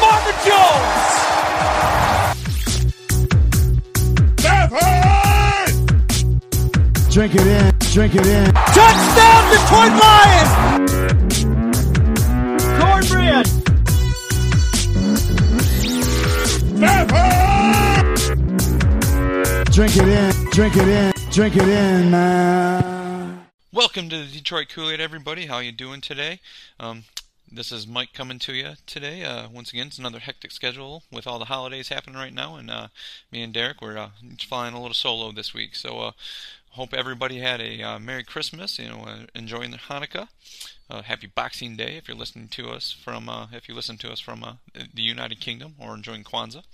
Marvin Jones. Drink it in, drink it in. Touchdown Detroit Lions. Cornbread. Drink it in, drink it in, drink it in, man. Welcome to the Detroit Kool-Aid, everybody. How you doing today? Um, this is Mike coming to you today. Uh, once again, it's another hectic schedule with all the holidays happening right now, and uh, me and Derek we're uh, flying a little solo this week. So, uh, hope everybody had a uh, Merry Christmas. You know, uh, enjoying the Hanukkah. Uh, happy Boxing Day if you're listening to us from uh, if you listen to us from uh, the United Kingdom or enjoying Kwanzaa.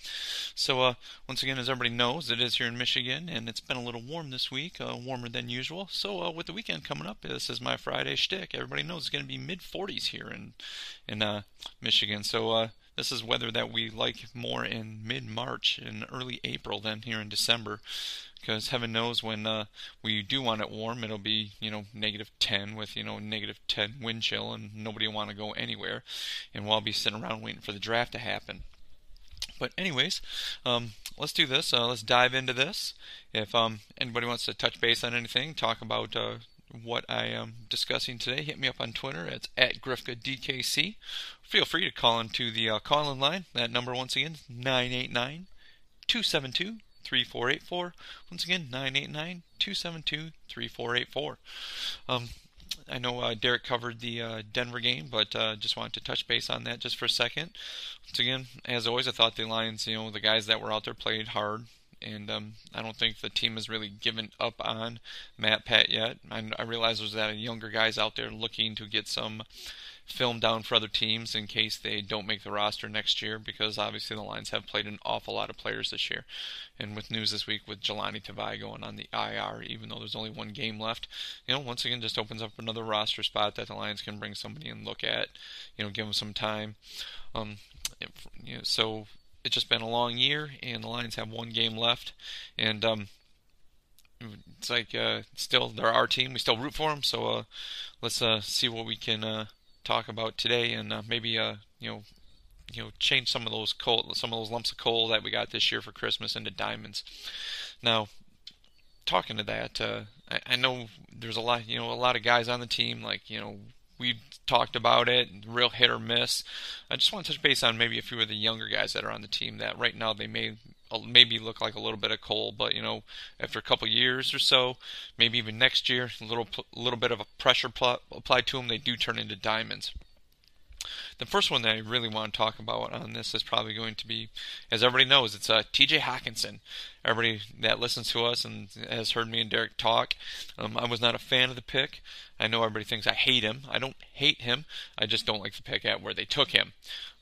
So uh, once again, as everybody knows, it is here in Michigan, and it's been a little warm this week, warmer than usual. So with the weekend coming up, this is my Friday shtick. Everybody knows it's going to be mid 40s here in in Michigan. So this is weather that we like more in mid March and early April than here in December because heaven knows when uh, we do want it warm, it'll be you know negative 10 with you know negative 10 wind chill, and nobody will want to go anywhere, and we'll all be sitting around waiting for the draft to happen. But anyways, um, let's do this. Uh, let's dive into this. If um, anybody wants to touch base on anything, talk about uh, what I am discussing today, hit me up on Twitter. It's at GrifkaDKC. Feel free to call into the uh, call-in line. That number once again, 989 272 3484. Once again, 989 272 3484. Um, I know uh, Derek covered the uh, Denver game, but uh, just wanted to touch base on that just for a second. Once again, as always, I thought the Lions, you know, the guys that were out there played hard, and um, I don't think the team has really given up on Matt Pat yet. I, I realize there's that younger guys out there looking to get some film down for other teams in case they don't make the roster next year because obviously the Lions have played an awful lot of players this year. And with news this week with Jahlani Tavai going on the IR, even though there's only one game left, you know, once again just opens up another roster spot that the Lions can bring somebody and look at, you know, give them some time. Um, you know, so it's just been a long year, and the Lions have one game left, and um, it's like uh, still they're our team. We still root for them, so uh, let's uh, see what we can uh, talk about today, and uh, maybe uh, you know, you know, change some of those coal, some of those lumps of coal that we got this year for Christmas into diamonds. Now, talking to that, I, I know there's a lot, you know, a lot of guys on the team. Like, you know, we've talked about it, real hit or miss. I just want to touch base on maybe a few of the younger guys that are on the team that right now they may uh, maybe look like a little bit of coal, but you know, after a couple years or so, maybe even next year, a little little bit of a pressure pl- applied to them, they do turn into diamonds. The first one that I really want to talk about on this is probably going to be, as everybody knows, it's uh, T.J. Hockenson. Everybody that listens to us and has heard me and Derek talk, um, I was not a fan of the pick. I know everybody thinks I hate him. I don't hate him. I just don't like the pick at where they took him.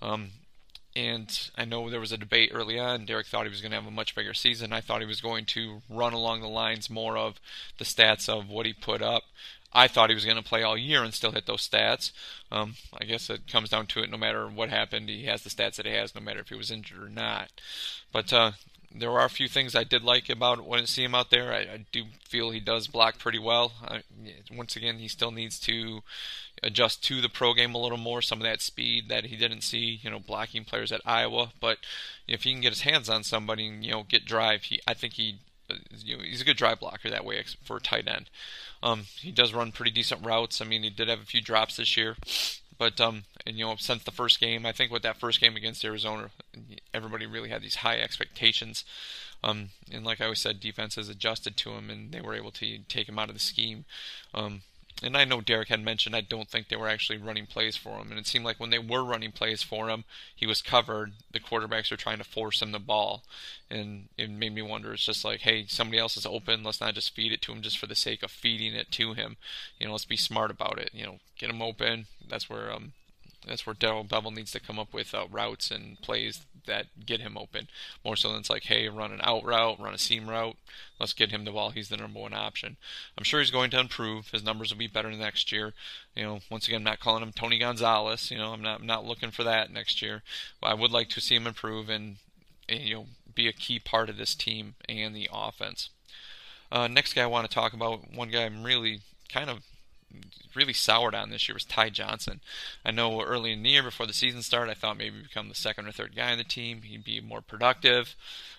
Um, and I know there was a debate early on. Derek thought he was going to have a much bigger season. I thought he was going to run along the lines more of the stats of what he put up. I thought he was going to play all year and still hit those stats. Um, I guess it comes down to it. No matter what happened, he has the stats that he has, no matter if he was injured or not. But uh, there are a few things I did like about when I see him out there. I, I do feel he does block pretty well. I, once again, he still needs to adjust to the pro game a little more, some of that speed that he didn't see, you know, blocking players at Iowa. But if he can get his hands on somebody and you know get drive, he I think he you know, he's a good drive blocker that way for a tight end. Um, he does run pretty decent routes. I mean, he did have a few drops this year, but um, and you know, since the first game, I think with that first game against Arizona, everybody really had these high expectations. Um, and like I always said, defense has adjusted to him, and they were able to take him out of the scheme. Um, and I know Derek had mentioned I don't think they were actually running plays for him. And it seemed like when they were running plays for him, he was covered. The quarterbacks were trying to force him the ball. And it made me wonder it's just like, hey, somebody else is open. Let's not just feed it to him just for the sake of feeding it to him. You know, let's be smart about it. You know, get him open. That's where um, that's where Darrell Bevell needs to come up with uh, routes and plays that get him open. More so than it's like, hey, run an out route, run a seam route. Let's get him the ball. He's the number one option. I'm sure he's going to improve. His numbers will be better next year. You know, once again, I'm not calling him Tony Gonzalez. You know, I'm not I'm not looking for that next year. But I would like to see him improve and, and you know be a key part of this team and the offense. Uh, next guy I want to talk about, one guy I'm really kind of really soured on this year was Ty Johnson. I know early in the year before the season started, I thought maybe he'd become the second or third guy on the team. He'd be more productive.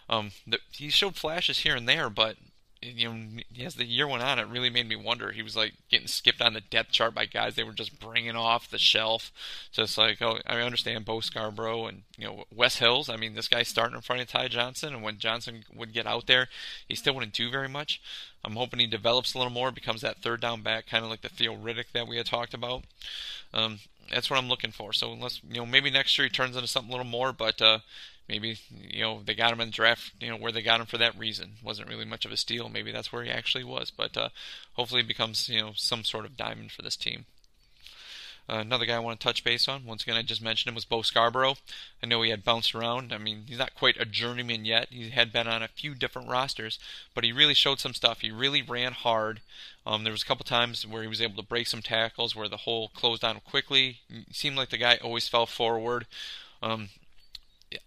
Um, the, he showed flashes here and there, but you know, as the year went on, it really made me wonder. He was like getting skipped on the depth chart by guys they were just bringing off the shelf. Just like, oh, I understand Bo Scarborough and you know Wes Hills. I mean, this guy's starting in front of Ty Johnson, and when Johnson would get out there, he still wouldn't do very much. I'm hoping he develops a little more, becomes that third down back, kind of like the Theo Riddick that we had talked about. Um, that's what I'm looking for. So unless you know, maybe next year he turns into something a little more, but uh, maybe you know they got him in the draft you know where they got him for that reason wasn't really much of a steal maybe that's where he actually was but uh, hopefully he becomes you know some sort of diamond for this team uh, another guy I want to touch base on, once again, I just mentioned him, was Bo Scarborough. I know he had bounced around. I mean, he's not quite a journeyman yet. He had been on a few different rosters, but he really showed some stuff. He really ran hard. Um, there was a couple times where he was able to break some tackles, where the hole closed on quickly. Seemed like the guy always fell forward. Um,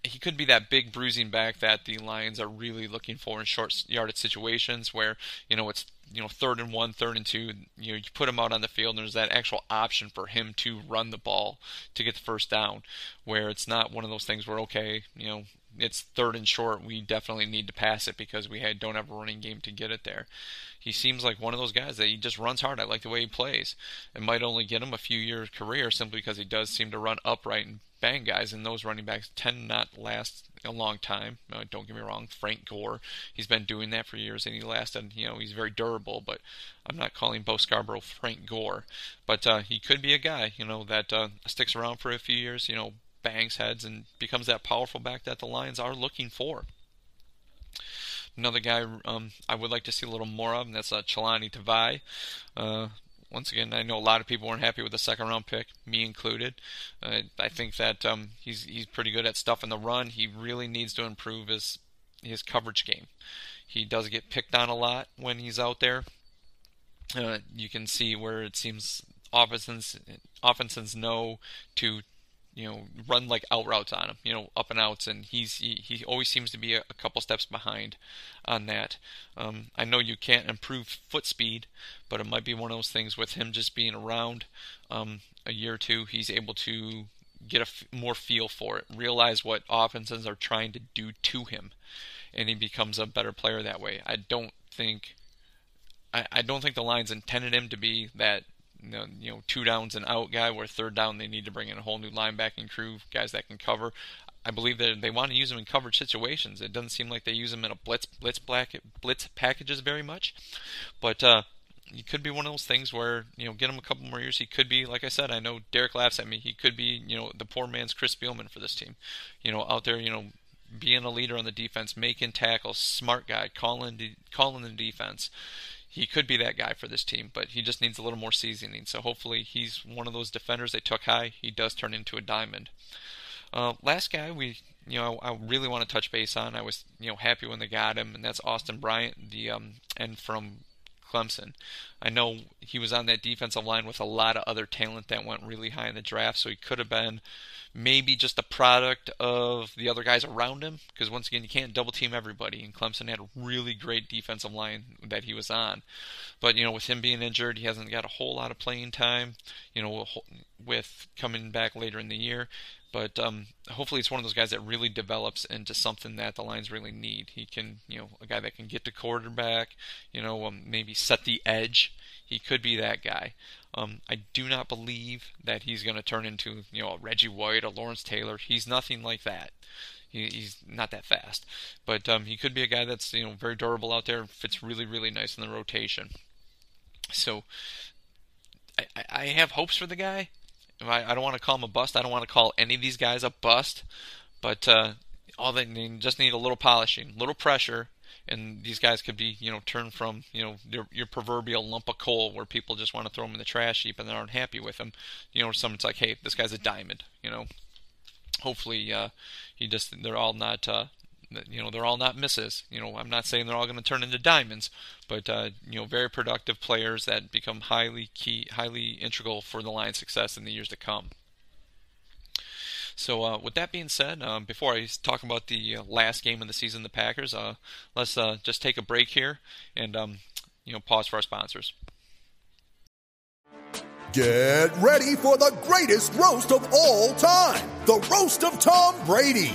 he could be that big bruising back that the Lions are really looking for in short yardage situations where you know it's you know third and one, third and two. You know you put him out on the field, and there's that actual option for him to run the ball to get the first down, where it's not one of those things where okay, you know it's third and short. We definitely need to pass it because we had, don't have a running game to get it there. He seems like one of those guys that he just runs hard. I like the way he plays. It might only get him a few years career simply because he does seem to run upright and bang guys, and those running backs tend not last a long time. Uh, don't get me wrong, Frank Gore, he's been doing that for years, and he lasted. You know, he's very durable. But I'm not calling Bo Scarborough Frank Gore, but uh, he could be a guy, you know, that uh, sticks around for a few years. You know, bangs heads and becomes that powerful back that the Lions are looking for. Another guy um, I would like to see a little more of, and that's uh, Jahlani Tavai. Uh, once again, I know a lot of people weren't happy with the second round pick, me included. Uh, I think that um, he's he's pretty good at stuff in the run. He really needs to improve his his coverage game. He does get picked on a lot when he's out there. Uh, you can see where it seems offenses offenses know to you know run like out routes on him, you know up and outs, and he's he, he always seems to be a, a couple steps behind on that. Um, I know you can't improve foot speed, but it might be one of those things with him just being around um, a year or two, he's able to get a f- more feel for it, realize what offenses are trying to do to him, and he becomes a better player that way. I don't think. I, I don't think the Lions intended him to be that you know, two downs and out guy, where third down they need to bring in a whole new linebacking crew, guys that can cover. I believe that they want to use him in coverage situations. It doesn't seem like they use him in a blitz blitz black blitz packages very much, but uh, he could be one of those things where you know get him a couple more years. He could be, like I said, I know Derek laughs at me. He could be, you know, the poor man's Chris Spielman for this team. You know, out there, you know, being a leader on the defense, making tackles, smart guy, calling calling the defense he could be that guy for this team, but he just needs a little more seasoning. So hopefully he's one of those defenders they took high. He does turn into a diamond. Uh, last guy we you know I, really want to touch base on. I was you know happy when they got him, and that's Austin Bryant, the um, and from Clemson. I know he was on that defensive line with a lot of other talent that went really high in the draft, so he could have been maybe just a product of the other guys around him. Because once again, you can't double team everybody, and Clemson had a really great defensive line that he was on. But you know, with him being injured, he hasn't got a whole lot of playing time. You know, with coming back later in the year. But um, hopefully, it's one of those guys that really develops into something that the Lions really need. He can, you know, a guy that can get to quarterback, you know, um, maybe set the edge. He could be that guy. Um, I do not believe that he's going to turn into, you know, a Reggie White, a Lawrence Taylor. He's nothing like that. He, he's not that fast, but um, he could be a guy that's, you know, very durable out there. Fits really, really nice in the rotation. So I, I have hopes for the guy. I, I don't want to call him a bust. I don't want to call any of these guys a bust. But uh, all they need, just need a little polishing, a little pressure, and these guys could be, you know, turned from, you know, your, your proverbial lump of coal where people just want to throw them in the trash heap and they aren't happy with them. You know, someone's like, hey, this guy's a diamond. You know, hopefully uh, he just they're all not uh, you know they're all not misses. You know, I'm not saying they're all going to turn into diamonds, but uh, you know, very productive players that become highly key, highly integral for the Lions' success in the years to come. So, uh, with that being said, um, before I talk about the uh, last game of the season, the Packers, uh, let's uh, just take a break here and um, you know pause for our sponsors. Get ready for the greatest roast of all time the Roast of Tom Brady,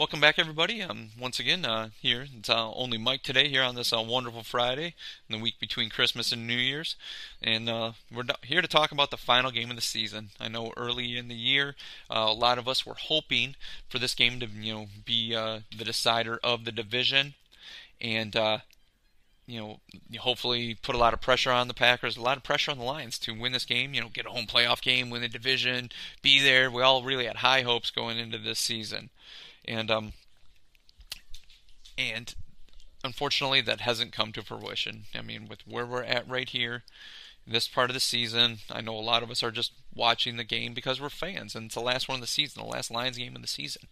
Welcome back, everybody. Um, once again, uh, here it's uh, only Mike today here on this uh, wonderful Friday in the week between Christmas and New Year's, and uh, we're here to talk about the final game of the season. I know early in the year, uh, a lot of us were hoping for this game to, you know, be uh, the decider of the division, and you know, hopefully put a lot of pressure on the Packers, a lot of pressure on the Lions to win this game. You know, get a home playoff game, win the division, be there. We all really had high hopes going into this season and um and unfortunately that hasn't come to fruition. I mean, with where we're at right here, this part of the season, I know a lot of us are just watching the game because we're fans, and it's the last one of the season, the last Lions game of the season,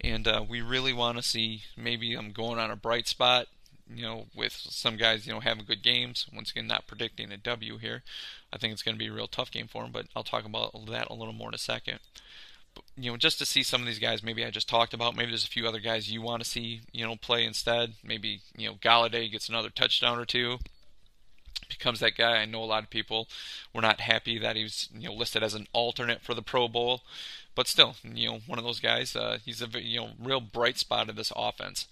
and uh, we really want to see maybe I'm going on a bright spot. You know, with some guys, you know, having good games. Once again, not predicting a W here. I think it's going to be a real tough game for them, but I'll talk about that a little more in a second you know, just to see some of these guys, maybe I just talked about. Maybe there's a few other guys you want to see, you know, play instead. Maybe you know, Golladay gets another touchdown or two, becomes that guy. I know a lot of people were not happy that he was, you know, listed as an alternate for the Pro Bowl, but still, you know, one of those guys. Uh, he's a you know real bright spot of this offense.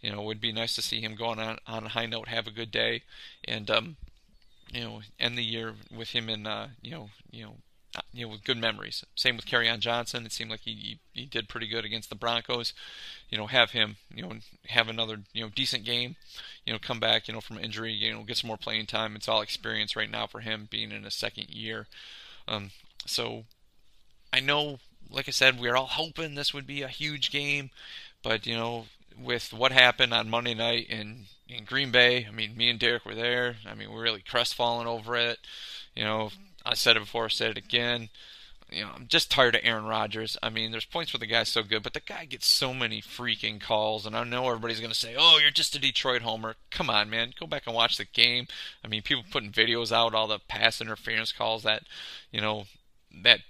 You know, it would be nice to see him going on on a high note, have a good day, and um, you know, end the year with him in, uh, you know, you know you know, with good memories. Same with Kerryon Johnson. It seemed like he, he, he did pretty good against the Broncos. You know, have him, you know, have another, you know, decent game. You know, come back, you know, from injury. You know, get some more playing time. It's all experience right now for him, being in his second year. Um, so, I know, like I said, we are all hoping this would be a huge game, but you know, with what happened on Monday night in in Green Bay, I mean, me and Derek were there. I mean, we're really crestfallen over it. You know, I said it before, I said it again. You know, I'm just tired of Aaron Rodgers. I mean, there's points where the guy's so good, but the guy gets so many freaking calls, and I know everybody's going to say, "Oh, you're just a Detroit homer." Come on, man, go back and watch the game. I mean, people putting videos out, all the pass interference calls that, you know, that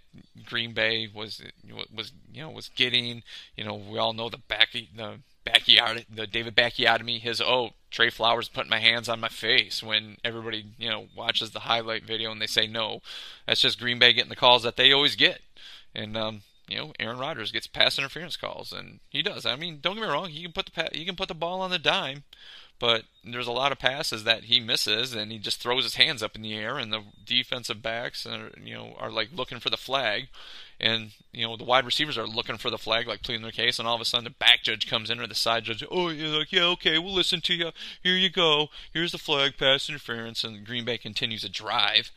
Green Bay was was you know was getting. You know, we all know the back the Bacchiardi, the David Bakhtiari, his oh Trey Flowers putting my hands on my face when everybody you know watches the highlight video and they say no, that's just Green Bay getting the calls that they always get, and um, you know Aaron Rodgers gets pass interference calls and he does. I mean, don't get me wrong, he can put the he can put the ball on the dime, but there's a lot of passes that he misses and he just throws his hands up in the air and the defensive backs are you know are like looking for the flag and you know the wide receivers are looking for the flag, like pleading their case, and all of a sudden the back judge comes in or the side judge. Oh, you're like, yeah, okay, we'll listen to you. Here you go. Here's the flag, pass interference, and Green Bay continues to drive.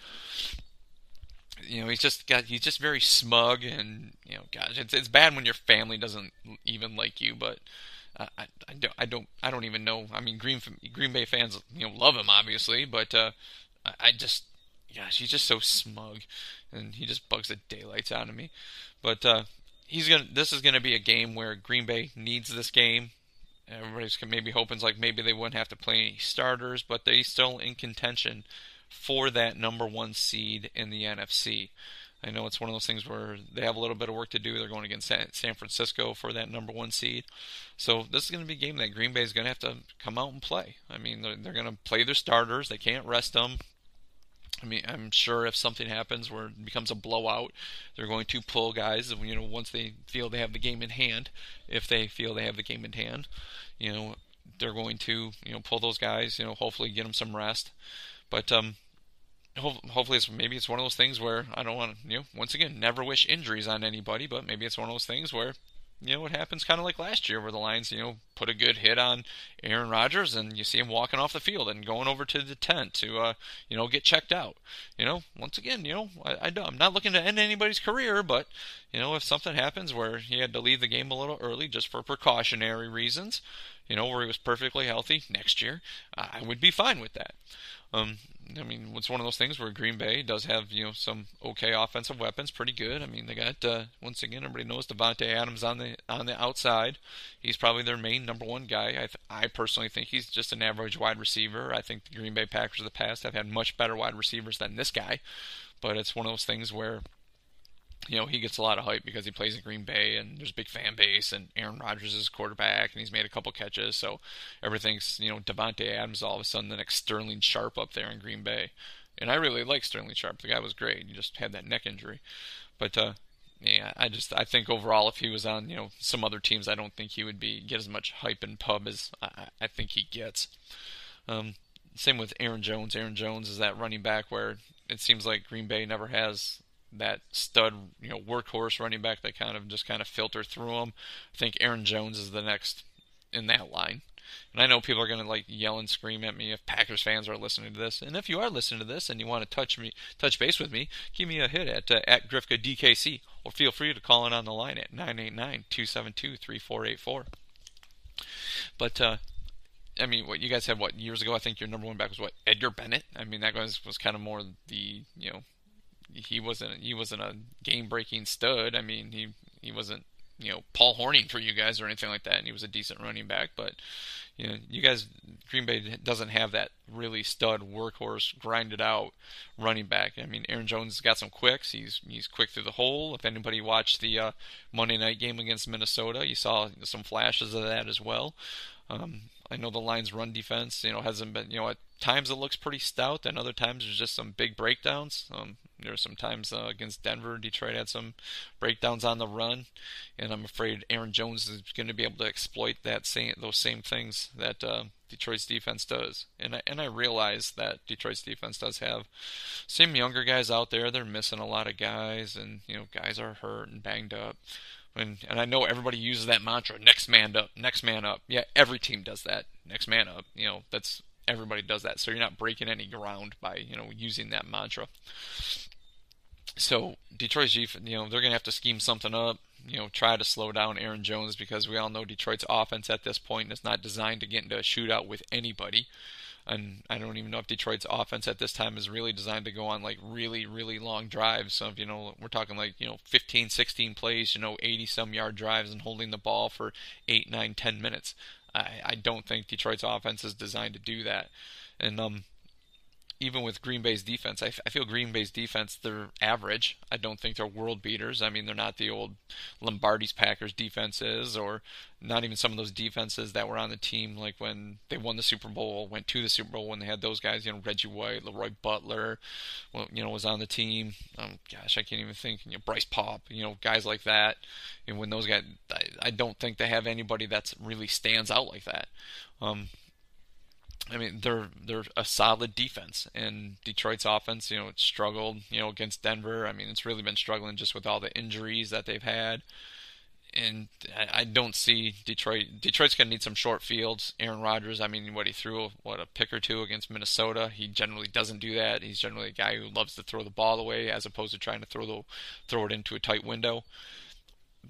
You know, he's just got he's just very smug, and you know, gosh, it's it's bad when your family doesn't even like you, but. I, I, don't I don't I don't even know. I mean, Green Green Bay fans you know love him obviously, but uh, I, just gosh, he's just so smug, and he just bugs the daylights out of me. But uh, he's gonna. This is gonna be a game where Green Bay needs this game, everybody's maybe hoping like maybe they wouldn't have to play any starters, but they're still in contention for that number one seed in the NFC. I know it's one of those things where they have a little bit of work to do. They're going against San Francisco for that number one seed. So this is going to be a game that Green Bay is going to have to come out and play. I mean, they're, they're going to play their starters. They can't rest them. I mean, I'm sure if something happens where it becomes a blowout, they're going to pull guys. You know, once they feel they have the game in hand, if they feel they have the game in hand, you know, they're going to you know pull those guys. You know, hopefully get them some rest. But um, hopefully it's maybe it's one of those things where I don't want to you know once again never wish injuries on anybody, but maybe it's one of those things where you know it happens kind of like last year where the Lions you know put a good hit on Aaron Rodgers and you see him walking off the field and going over to the tent to uh, you know get checked out. You know once again you know I, I I'm not looking to end anybody's career, but you know if something happens where he had to leave the game a little early just for precautionary reasons, you know where he was perfectly healthy next year, I would be fine with that. Um, I mean, it's one of those things where Green Bay does have you know some okay offensive weapons, pretty good. I mean, they got uh, once again everybody knows Davante Adams on the on the outside. He's probably their main number one guy. I th- I personally think he's just an average wide receiver. I think the Green Bay Packers of the past have had much better wide receivers than this guy, but it's one of those things where you know, he gets a lot of hype because he plays in Green Bay and there's a big fan base and Aaron Rodgers is quarterback and he's made a couple catches. So everything's, you know, Davante Adams all of a sudden the next Sterling Sharpe up there in Green Bay. And I really like Sterling Sharpe. The guy was great. He just had that neck injury. But, uh, yeah, I just I think overall if he was on you know some other teams I don't think he would be get as much hype and pub as I, I think he gets. Um, same with Aaron Jones. Aaron Jones is that running back where it seems like Green Bay never has that stud, you know, workhorse running back that kind of just kind of filter through them. I think Aaron Jones is the next in that line. And I know people are going to like yell and scream at me if Packers fans are listening to this. And if you are listening to this and you want to touch me, touch base with me, give me a hit at uh, at Grifka DKC, or feel free to call in on the line at 989-272-3484. But uh, I mean, what you guys had what years ago? I think your number one back was what Edgar Bennett. I mean, that was was kind of more the you know he wasn't he wasn't a game breaking stud. I mean, he he wasn't you know Paul Hornung for you guys or anything like that, and he was a decent running back. But you know, you guys, Green Bay doesn't have that really stud workhorse grinded out running back. I mean, Aaron Jones got some quicks. He's he's quick through the hole. If anybody watched the uh, Monday night game against Minnesota, you saw some flashes of that as well. Um, I know the Lions' run defense, you know, hasn't been, you know, at times it looks pretty stout, and other times there's just some big breakdowns. Um, there were some times uh, against Denver, Detroit had some breakdowns on the run, and I'm afraid Aaron Jones is going to be able to exploit that same those same things that uh, Detroit's defense does. And I, and I realize that Detroit's defense does have some younger guys out there. They're missing a lot of guys, and you know, guys are hurt and banged up. And and I know everybody uses that mantra, next man up, next man up. Yeah, every team does that. Next man up. You know, that's everybody does that. So you're not breaking any ground by, you know, using that mantra. So Detroit's you know, they're gonna have to scheme something up, you know, try to slow down Aaron Jones because we all know Detroit's offense at this point is not designed to get into a shootout with anybody and I don't even know if Detroit's offense at this time is really designed to go on like really really long drives. So if you know we're talking like you know 15, 16 plays, you know 80 some yard drives and holding the ball for 8, 9, 10 minutes. I, I don't think Detroit's offense is designed to do that. And um, even with Green Bay's defense, I, f- I feel Green Bay's defense, they're average. I don't think they're world beaters. I mean, they're not the old Lombardi's Packers defenses, or not even some of those defenses that were on the team, like when they won the Super Bowl, went to the Super Bowl when they had those guys, you know, Reggie White, Leroy Butler, well, you know, was on the team. Um, gosh, I can't even think. You know, Bryce Paup, you know, guys like that. And when those guys, I, I don't think they have anybody that's really stands out like that. Um, I mean, they're they're a solid defense, and Detroit's offense, you know, it struggled, you know, against Denver. I mean, it's really been struggling just with all the injuries that they've had, and I don't see Detroit. Detroit's gonna need some short fields. Aaron Rodgers, I mean, what he threw, what a pick or two against Minnesota. He generally doesn't do that. He's generally a guy who loves to throw the ball away as opposed to trying to throw the throw it into a tight window.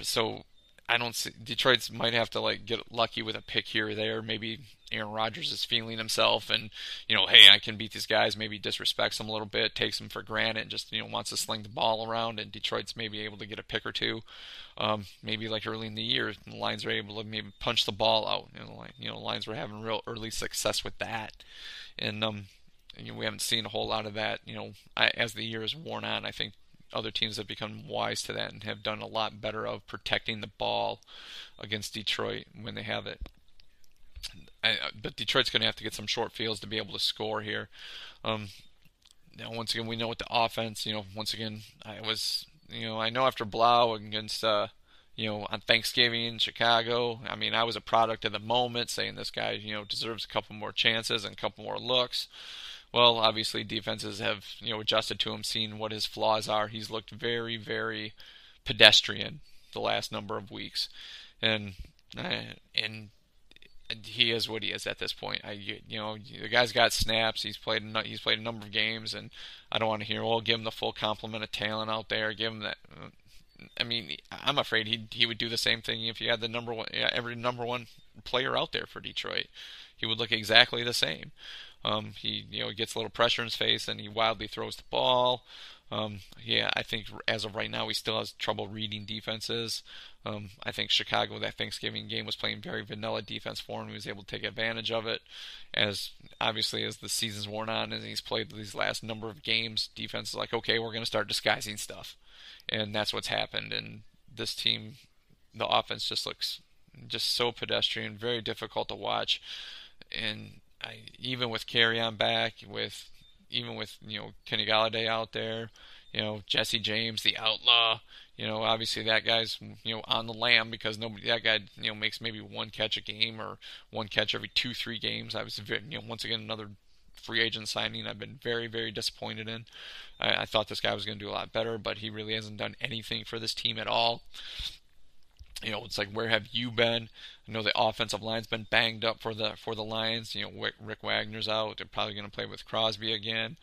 So I don't see Detroit's might have to like get lucky with a pick here or there. Maybe Aaron Rodgers is feeling himself and you know, hey, I can beat these guys. Maybe disrespects them a little bit, takes them for granted, and just you know wants to sling the ball around. And Detroit's maybe able to get a pick or two. Um, maybe like early in the year, the Lions are able to maybe punch the ball out. You know, like, you know, Lions were having real early success with that, and um, you know, we haven't seen a whole lot of that. You know, I, as the year has worn on, I think other teams have become wise to that and have done a lot better of protecting the ball against Detroit when they have it. I, but Detroit's going to have to get some short fields to be able to score here. Um, know, once again, we know with the offense, you know, once again, I was, you know, I know after Blough against, uh, you know, on Thanksgiving in Chicago, I mean, I was a product of the moment saying this guy, you know, deserves a couple more chances and a couple more looks. Well, obviously, defenses have, you know, adjusted to him, seen what his flaws are. He's looked very, very pedestrian the last number of weeks. And, uh, and he is what he is at this point. I, you know, the guy's got snaps. He's played. He's played a number of games, and I don't want to hear, "Well, give him the full complement of talent out there. Give him that." I mean, I'm afraid he he would do the same thing if he had the number one, every number one player out there for Detroit. He would look exactly the same. Um, he you know gets a little pressure in his face, and he wildly throws the ball. Um, yeah, I think as of right now, he still has trouble reading defenses. Um, I think Chicago that Thanksgiving game was playing very vanilla defense for him. He was able to take advantage of it. As obviously as the season's worn on and he's played these last number of games, defense is like, okay, we're going to start disguising stuff, and that's what's happened. And this team, the offense just looks just so pedestrian, very difficult to watch, and I, even with Kerryon back, with even with you know Kenny Golladay out there, you know Jesse James, the outlaw you know, obviously that guy's you know on the lam because nobody that guy you know makes maybe one catch a game or one catch every two three games. I was you know once again another free agent signing I've been very very disappointed in. I, I thought this guy was going to do a lot better, but he really hasn't done anything for this team at all. You know, it's like where have you been? I know the offensive line's been banged up for the for the Lions. You know, Rick Wagner's out. They're probably going to play with Crosby again.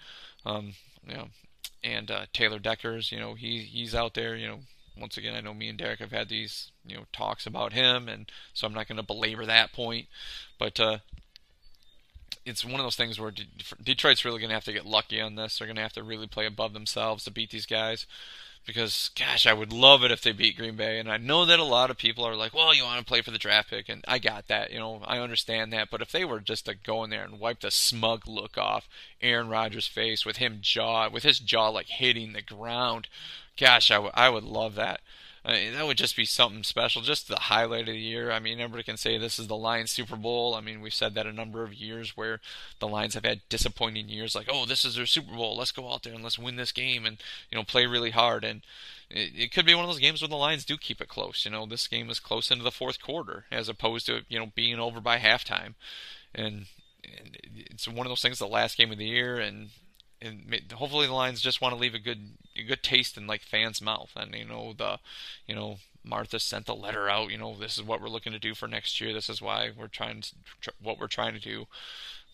Um, you know, and uh, Taylor Decker's, you know, he he's out there. You know, once again, I know me and Derek have had these you know talks about him, and so I'm not going to belabor that point. But uh, it's one of those things where Detroit's really going to have to get lucky on this. They're going to have to really play above themselves to beat these guys because gosh, I would love it if they beat Green Bay. And I know that a lot of people are like, "Well, you want to play for the draft pick," and I got that. You know, I understand that. But if they were just to go in there and wipe the smug look off Aaron Rodgers' face with him jaw, with his jaw like hitting the ground, gosh, I, w- I would love that. I mean, that would just be something special, just the highlight of the year. I mean, everybody can say this is the Lions Super Bowl. I mean, we've said that a number of years where the Lions have had disappointing years, like, oh, this is their Super Bowl. Let's go out there and let's win this game and you know play really hard. And it, it could be one of those games where the Lions do keep it close. You know, this game is close into the fourth quarter as opposed to you know being over by halftime. And it's one of those things. The last game of the year, and and hopefully the Lions just want to leave a good a good taste in like fans' mouth. And you know the, you know Martha sent the letter out. You know this is what we're looking to do for next year. This is why we're trying to what we're trying to do.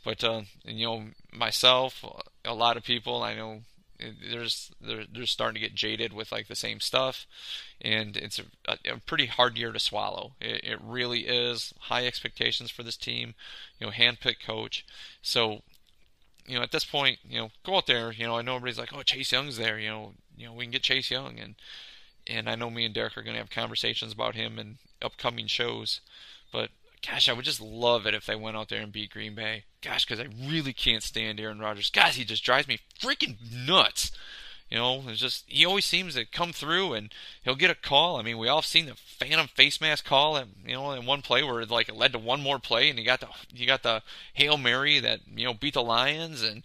But uh, and, you know myself, a lot of people I know there's they're, they're starting to get jaded with like the same stuff and it's a, a pretty hard year to swallow it, it, really is high expectations for this team you know handpicked coach so you know, at this point, you know, go out there. You know, I know everybody's like, oh, Chase Young's there. You know, you know, we can get Chase Young, and and I know me and Derek are going to have conversations about him in upcoming shows. But gosh, I would just love it if they went out there and beat Green Bay. Gosh, because I really can't stand Aaron Rodgers. Guys, he just drives me freaking nuts. You know, it's just he always seems to come through and he'll get a call. I mean, we all seen the phantom face mask call at you know in one play where it like it led to one more play and he got the he got the hail mary that you know beat the Lions and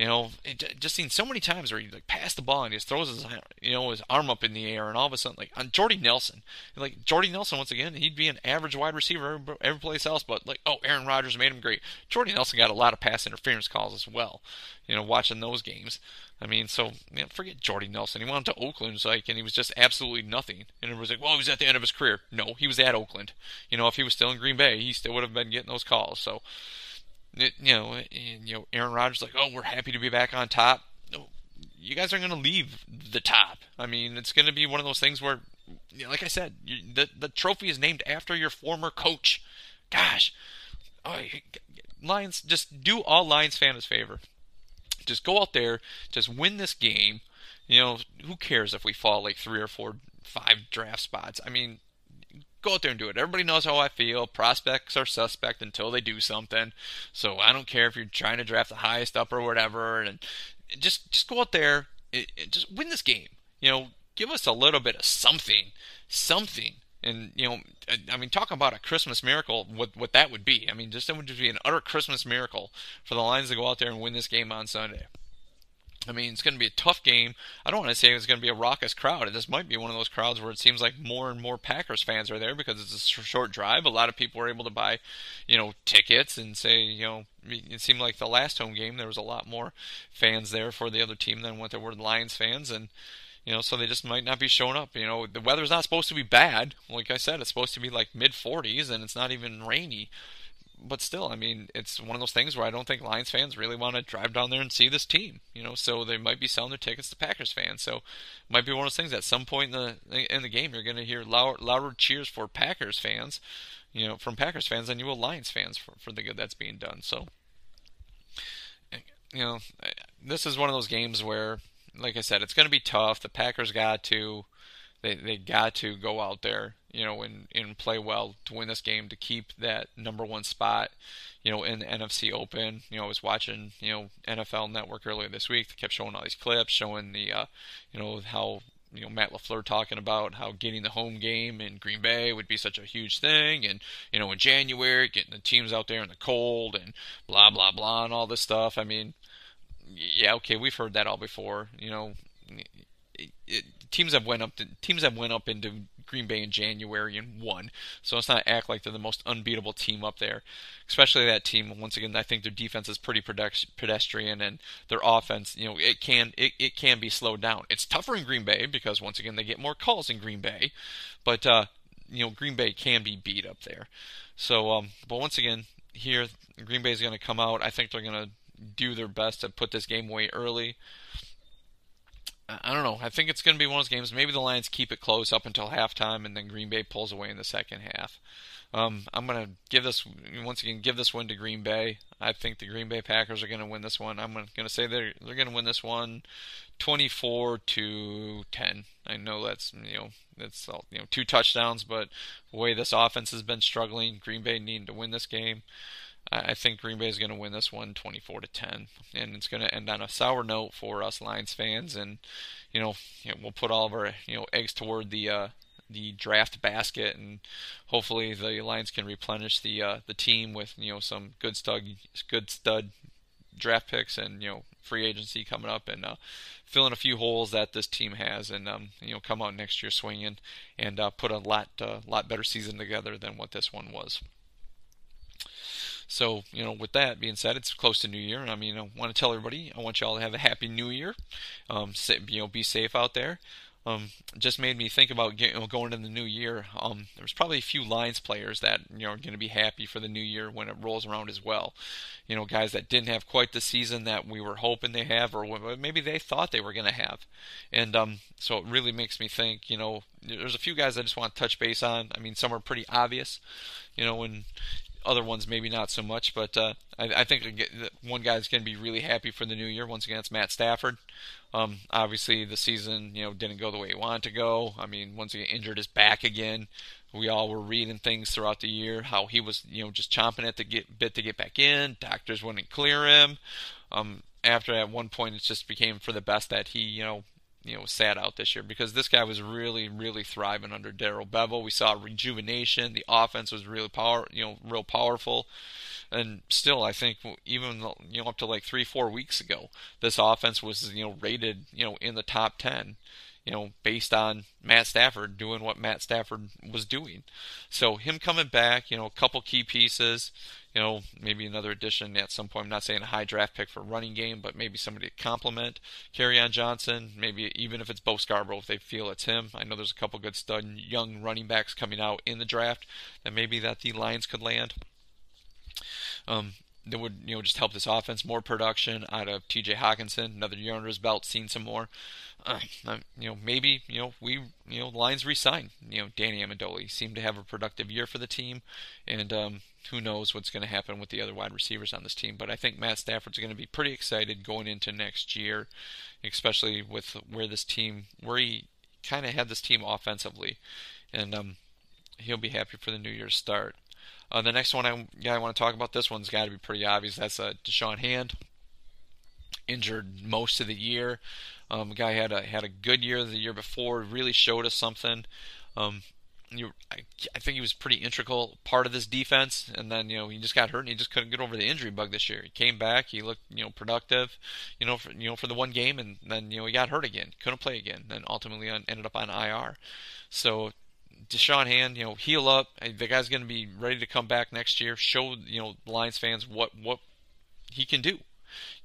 you know, it, just seen so many times where he like passed the ball and he just throws his you know his arm up in the air and all of a sudden like on Jordy Nelson, like Jordy Nelson once again he'd be an average wide receiver every, every place else, but like oh Aaron Rodgers made him great. Jordy Nelson got a lot of pass interference calls as well, you know, watching those games. I mean, so you know, forget Jordy Nelson. He went to Oakland, like, and he was just absolutely nothing. And it was like, well, he was at the end of his career. No, he was at Oakland. You know, if he was still in Green Bay, he still would have been getting those calls. So, you know, and, you know, Aaron Rodgers like, oh, we're happy to be back on top. No, you guys aren't going to leave the top. I mean, it's going to be one of those things where you know, like I said, you, the the trophy is named after your former coach. Gosh, oh, Lions just do all Lions fans favor. Just go out there, just win this game. You know, who cares if we fall like three or four, five draft spots? I mean, go out there and do it. Everybody knows how I feel. Prospects are suspect until they do something. So I don't care if you're trying to draft the highest up or whatever. And just just go out there, it, just win this game. You know, give us a little bit of something, something. And you know, I mean, talk about a Christmas miracle. What what that would be? I mean, just that would just be an utter Christmas miracle for the Lions to go out there and win this game on Sunday. I mean, it's going to be a tough game. I don't want to say it's going to be a raucous crowd. This might be one of those crowds where it seems like more and more Packers fans are there because it's a short drive. A lot of people were able to buy, you know, tickets and say, you know, it seemed like the last home game there was a lot more fans there for the other team than what there were Lions fans, and you know, so they just might not be showing up. You know, the weather's not supposed to be bad. Like I said, it's supposed to be like mid 40s, and it's not even rainy but still, I mean, it's one of those things where I don't think Lions fans really want to drive down there and see this team. You know, so they might be selling their tickets to Packers fans. So, it might be one of those things. At some point in the in the game, you're going to hear louder, cheers for Packers fans, you know, from Packers fans than you will Lions fans for for the good that's being done. So, you know, this is one of those games where, like I said, it's going to be tough. The Packers got to they they got to go out there, you know, and, and play well to win this game to keep that number one spot, you know, in the NFC Open. You know, I was watching, you know, NFL Network earlier this week. They kept showing all these clips, showing the, uh, you know, how you know Matt LaFleur talking about how getting the home game in Green Bay would be such a huge thing, and you know in January getting the teams out there in the cold and blah blah blah and all this stuff. I mean, yeah, okay, we've heard that all before. You know, it, teams have went up to, teams have went up into Green Bay in January and won. So let's not act like they're the most unbeatable team up there. Especially that team. Once again, I think their defense is pretty pedestrian, and their offense, you know, it can it, it can be slowed down. It's tougher in Green Bay because once again they get more calls in Green Bay, but uh, you know Green Bay can be beat up there. So, um, but once again, here Green Bay is going to come out. I think they're going to do their best to put this game away early. I don't know. I think it's going to be one of those games. Maybe the Lions keep it close up until halftime, and then Green Bay pulls away in the second half. Um, I'm going to give this once again give this one to Green Bay. I think the Green Bay Packers are going to win this one. I'm going to say they're they're going to win this one, 24 to 10. I know that's you know that's you know two touchdowns, but the way this offense has been struggling, Green Bay needing to win this game. I think Green Bay is going to win this one 24 to 10, and it's going to end on a sour note for us Lions fans. And you know, we'll put all of our you know eggs toward the uh, the draft basket, and hopefully the Lions can replenish the uh, the team with you know some good stud good stud draft picks and you know free agency coming up and uh, fill in a few holes that this team has, and um, you know come out next year swinging and uh, put a lot uh, lot better season together than what this one was. So, you know, with that being said, it's close to New Year, and I mean, I want to tell everybody, I want y'all to have a happy New Year. Um, you know, be safe out there. Um, just made me think about you know, going into the new year. Um, there's probably a few Lions players that you know are going to be happy for the new year when it rolls around as well. You know, guys that didn't have quite the season that we were hoping they have, or maybe they thought they were going to have. And um, so it really makes me think. You know, there's a few guys I just want to touch base on. I mean, some are pretty obvious. You know, when other ones maybe not so much, but uh, I, I, think one guy's going to be really happy for the new year. Once again, it's Matt Stafford. Um, obviously, the season you know didn't go the way he wanted to go. I mean, once again, injured his back again. We all were reading things throughout the year how he was you know just chomping at the get, bit to get back in. Doctors wouldn't clear him. Um, after at one point it just became for the best that he you know you know sat out this year because this guy was really really thriving under Darrell Bevell. We saw rejuvenation. The offense was really power you know real powerful. And still, I think even you know up to like three, four weeks ago, this offense was you know rated you know in the top ten you know, based on Matt Stafford doing what Matt Stafford was doing. So him coming back, you know, a couple key pieces, you know, maybe another addition at some point. I'm not saying a high draft pick for running game, but maybe somebody to complement Kerryon Johnson. Maybe even if it's Bo Scarborough, if they feel it's him. I know there's a couple good stud young running backs coming out in the draft that maybe that the Lions could land. Um, that would you know just help this offense. More production out of T.J. Hockenson, another year under his belt, seen some more. Uh, you know, maybe you know we you know lines resign. You know, Danny Amendola seemed to have a productive year for the team, and um, who knows what's going to happen with the other wide receivers on this team. But I think Matt Stafford's going to be pretty excited going into next year, especially with where this team, where he kind of had this team offensively, and um, he'll be happy for the new year start. Uh, the next one I, yeah, I want to talk about, this one's got to be pretty obvious. That's uh, Da'Shawn Hand, injured most of the year. Um, guy had a had a good year the year before, really showed us something. Um, you, I, I, think he was pretty integral part of this defense, and then you know he just got hurt and he just couldn't get over the injury bug this year. He came back, he looked you know productive, you know for, you know for the one game, and then you know he got hurt again, couldn't play again, and ultimately ended up on IR. So Da'Shawn Hand, you know, heal up. The guy's going to be ready to come back next year. Show you know Lions fans what what he can do.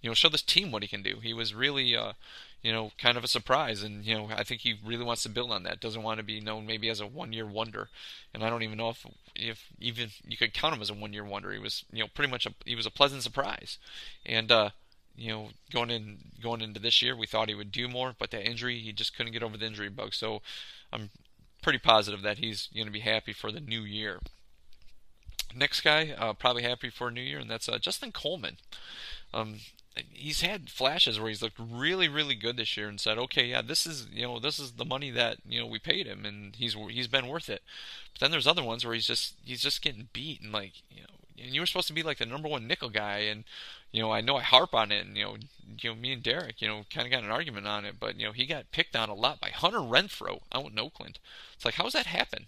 You know, show this team what he can do. He was really, uh, you know, kind of a surprise, and you know, I think he really wants to build on that. Doesn't want to be known maybe as a one-year wonder, and I don't even know if if even you could count him as a one-year wonder. He was, you know, pretty much a he was a pleasant surprise, and uh, you know, going in going into this year, we thought he would do more, but that injury, he just couldn't get over the injury bug. So I'm pretty positive that he's going to be happy for the new year. Next guy, uh, probably happy for a new year, and that's uh, Justin Coleman. Um, he's had flashes where he's looked really, really good this year, and said, "Okay, yeah, this is you know this is the money that you know we paid him, and he's he's been worth it." But then there's other ones where he's just he's just getting beat, and like you know and you were supposed to be like the number one nickel guy, and you know I know I harp on it, and you know you know me and Derek you know kind of got an argument on it, but you know he got picked on a lot by Hunter Renfrow out in Oakland. It's like how does that happen?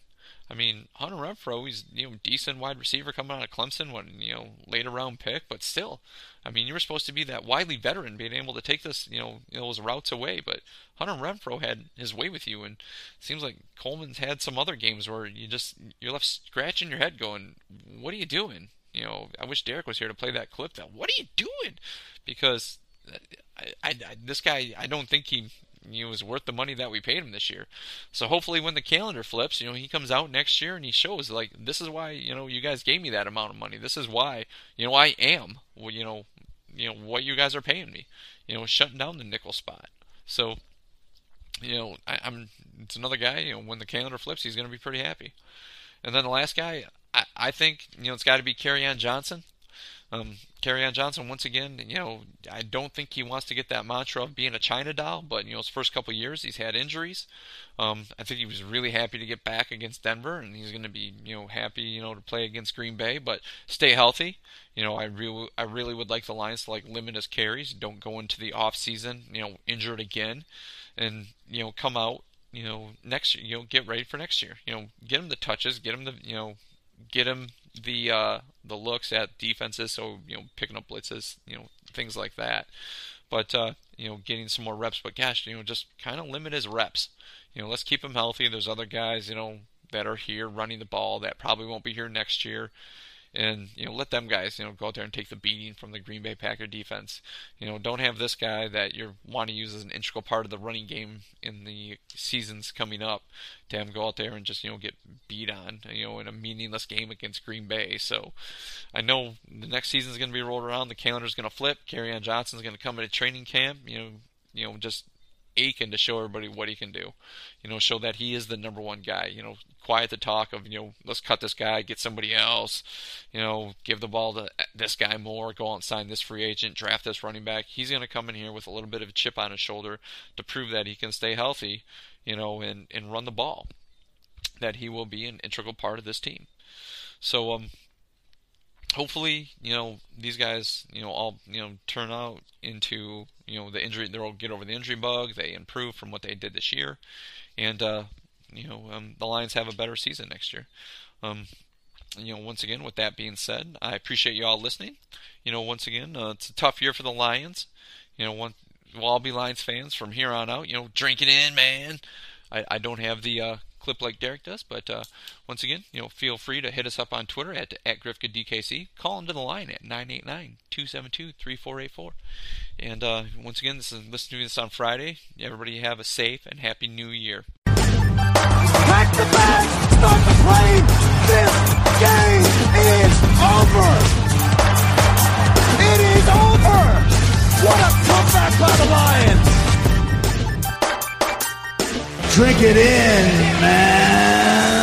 I mean, Hunter Renfrow, he's you know decent wide receiver coming out of Clemson, when you know later round pick, but still, I mean, you were supposed to be that widely veteran, being able to take this you know those routes away. But Hunter Renfrow had his way with you, and seems like Coleman's had some other games where you just you're left scratching your head, going, "What are you doing?" You know, I wish Derek was here to play that clip. That what are you doing? Because I, I, I, this guy, I don't think he he was worth the money that we paid him this year. So hopefully, when the calendar flips, you know, he comes out next year and he shows like this is why you know you guys gave me that amount of money. This is why you know I am you know you know what you guys are paying me. You know, shutting down the nickel spot. So you know, I, am it's another guy. You know, when the calendar flips, he's going to be pretty happy. And then the last guy, I, I think you know it's got to be Kerryon Johnson. Um, Kerryon Johnson, once again, you know, I don't think he wants to get that mantra of being a China doll, but, you know, his first couple years, he's had injuries. Um, I think he was really happy to get back against Denver, and he's going to be, you know, happy, you know, to play against Green Bay, but stay healthy. You know, I really, I really would like the Lions to, like, limit his carries. Don't go into the off season, you know, injured again, and, you know, come out, you know, next year, you know, get ready for next year. You know, get him the touches, get him the, you know, get him the uh, the looks at defenses, so you know picking up blitzes, you know things like that. But uh, you know getting some more reps. But gosh, you know just kind of limit his reps. You know let's keep him healthy. There's other guys you know that are here running the ball that probably won't be here next year and you know let them guys you know go out there and take the beating from the Green Bay Packer defense. You know, don't have this guy that you want to use as an integral part of the running game in the seasons coming up to have him go out there and just you know get beat on you know in a meaningless game against Green Bay. So I know the next season is going to be rolled around. The calendar is going to flip. Kerryon is going to come into training camp. You know, you know just Aiken to show everybody what he can do. You know, show that he is the number one guy. You know, quiet the talk of you know let's cut this guy, get somebody else. You know, give the ball to this guy more. Go out and sign this free agent, draft this running back. He's going to come in here with a little bit of a chip on his shoulder to prove that he can stay healthy. You know, and and run the ball. That he will be an integral part of this team. So um, hopefully, you know, these guys, you know, all, you know, turn out into, you know, the injury, they'll get over the injury bug, they improve from what they did this year, and, uh, you know, um, the Lions have a better season next year. Um, you know, once again, with that being said, I appreciate you all listening. You know, once again, uh, it's a tough year for the Lions. You know, one, we'll all be Lions fans from here on out. You know, drink it in, man. I, I don't have the uh, clip like Derek does. But uh, once again, you know, feel free to hit us up on Twitter at, at GrifkaDKC. Call into the line at 989-272-3484. And uh, once again, this is listen to this on Friday. Everybody have a safe and happy new year. Pack the bag, start the plane. This game is over. It is over. What a comeback by the Lions. Drink it in, man.